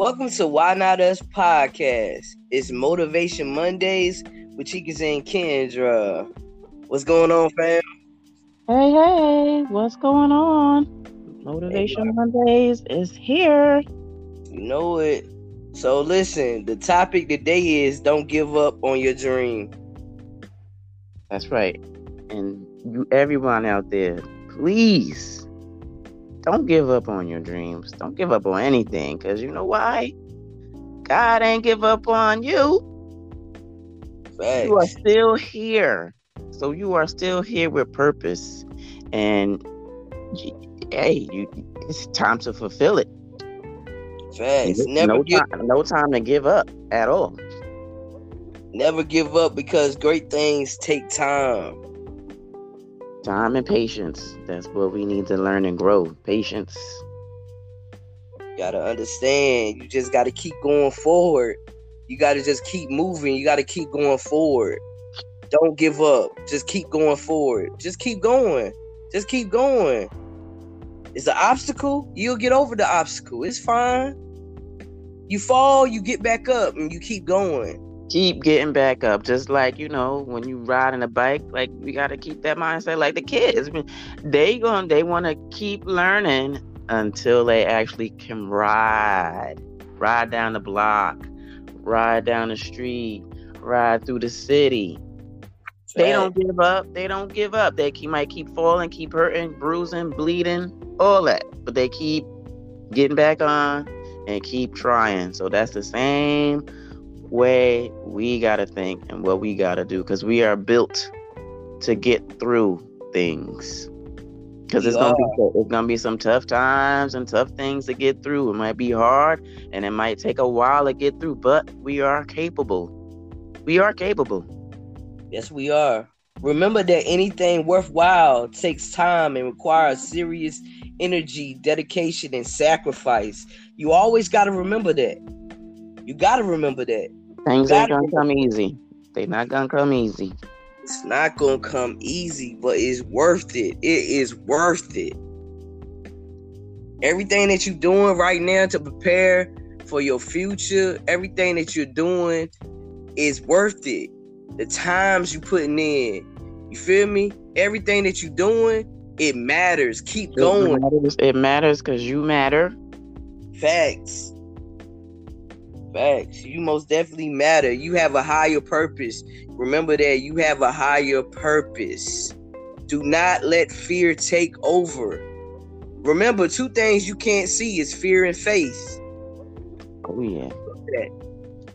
welcome to Why Not Us podcast. It's Motivation Mondays with Chicas and Kendra. What's going on, fam? Hey, hey, what's going on? Motivation hey, Mondays is here. You know it. So listen, the topic today is don't give up on your dream. That's right. And you everyone out there, please don't give up on your dreams. Don't give up on anything. Cause you know why? God ain't give up on you. Facts. You are still here. So you are still here with purpose. And hey, you, it's time to fulfill it. Facts. Never no, give, time, no time to give up at all. Never give up because great things take time. Time and patience. That's what we need to learn and grow. Patience. You gotta understand. You just gotta keep going forward. You gotta just keep moving. You gotta keep going forward. Don't give up. Just keep going forward. Just keep going. Just keep going. It's an obstacle. You'll get over the obstacle. It's fine. You fall, you get back up, and you keep going keep getting back up. Just like you know, when you riding a bike, like we gotta keep that mindset. Like the kids, they going they want to keep learning until they actually can ride, ride down the block, ride down the street, ride through the city. They don't give up. They don't give up. They keep, might keep falling, keep hurting, bruising, bleeding, all that, but they keep getting back on and keep trying. So that's the same way we got to think and what we got to do because we are built to get through things. Because it's gonna be it's gonna be some tough times and tough things to get through. It might be hard and it might take a while to get through, but we are capable. We are capable. Yes, we are. Remember that anything worthwhile takes time and requires serious energy, dedication, and sacrifice. You always got to remember that. You got to remember that. Things ain't gonna come easy. They not gonna come easy. It's not gonna come easy, but it's worth it. It is worth it. Everything that you're doing right now to prepare for your future, everything that you're doing is worth it. The times you putting in, you feel me? Everything that you're doing, it matters. Keep going. It matters. It matters because you matter. Facts. Facts. You most definitely matter. You have a higher purpose. Remember that you have a higher purpose. Do not let fear take over. Remember, two things you can't see is fear and faith. Oh yeah.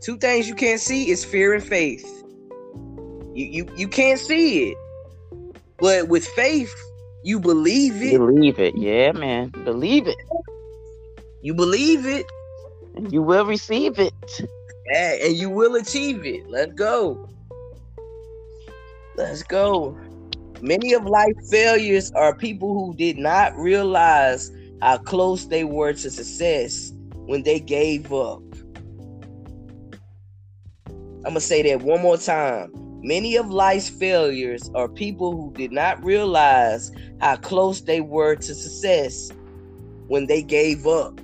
Two things you can't see is fear and faith. You you you can't see it. But with faith, you believe it. Believe it. Yeah, man. Believe it. You believe it you will receive it. Yeah, and you will achieve it. Let's go. Let's go. Many of life failures are people who did not realize how close they were to success when they gave up. I'm going to say that one more time. Many of life's failures are people who did not realize how close they were to success when they gave up.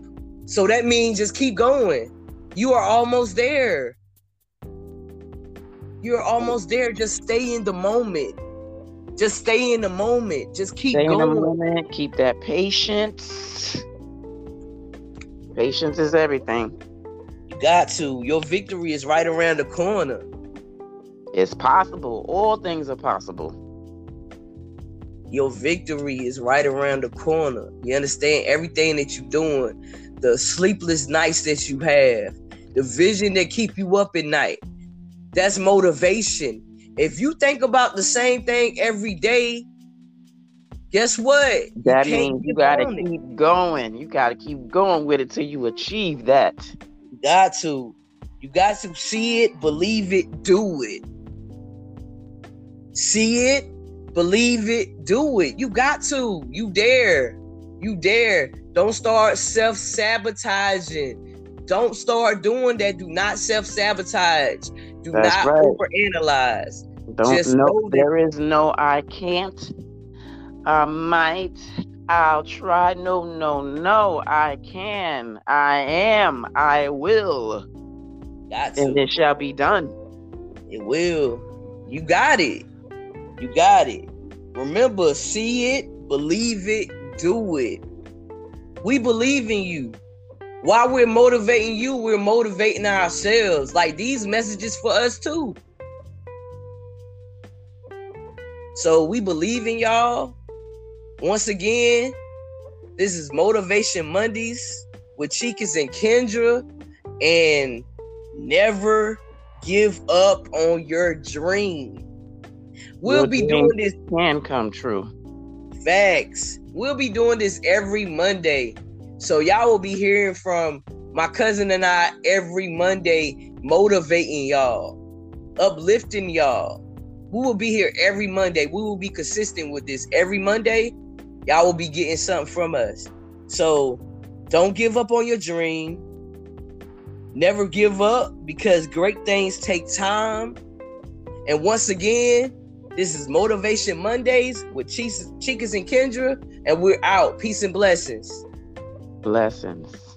So that means just keep going. You are almost there. You're almost there. Just stay in the moment. Just stay in the moment. Just keep stay going. In the moment. Keep that patience. Patience is everything. You got to. Your victory is right around the corner. It's possible. All things are possible. Your victory is right around the corner. You understand everything that you're doing the sleepless nights that you have, the vision that keep you up at night. That's motivation. If you think about the same thing every day, guess what? That you means you gotta keep it. going. You gotta keep going with it till you achieve that. You got to. You got to see it, believe it, do it. See it, believe it, do it. You got to. You dare. You dare. Don't start self sabotaging. Don't start doing that. Do not self sabotage. Do That's not right. overanalyze. Don't Just know there is no I can't, I might, I'll try. No, no, no. I can. I am. I will. Got to. And it shall be done. It will. You got it. You got it. Remember, see it, believe it, do it. We believe in you. While we're motivating you, we're motivating ourselves. Like these messages for us too. So we believe in y'all. Once again, this is Motivation Mondays with Chikas and Kendra. And never give up on your dream. We'll Your be doing this Can come true. Facts. We'll be doing this every Monday. So y'all will be hearing from my cousin and I every Monday, motivating y'all, uplifting y'all. We will be here every Monday. We will be consistent with this every Monday. Y'all will be getting something from us. So don't give up on your dream. Never give up because great things take time. And once again, this is Motivation Mondays with Chicas and Kendra, and we're out. Peace and blessings. Blessings.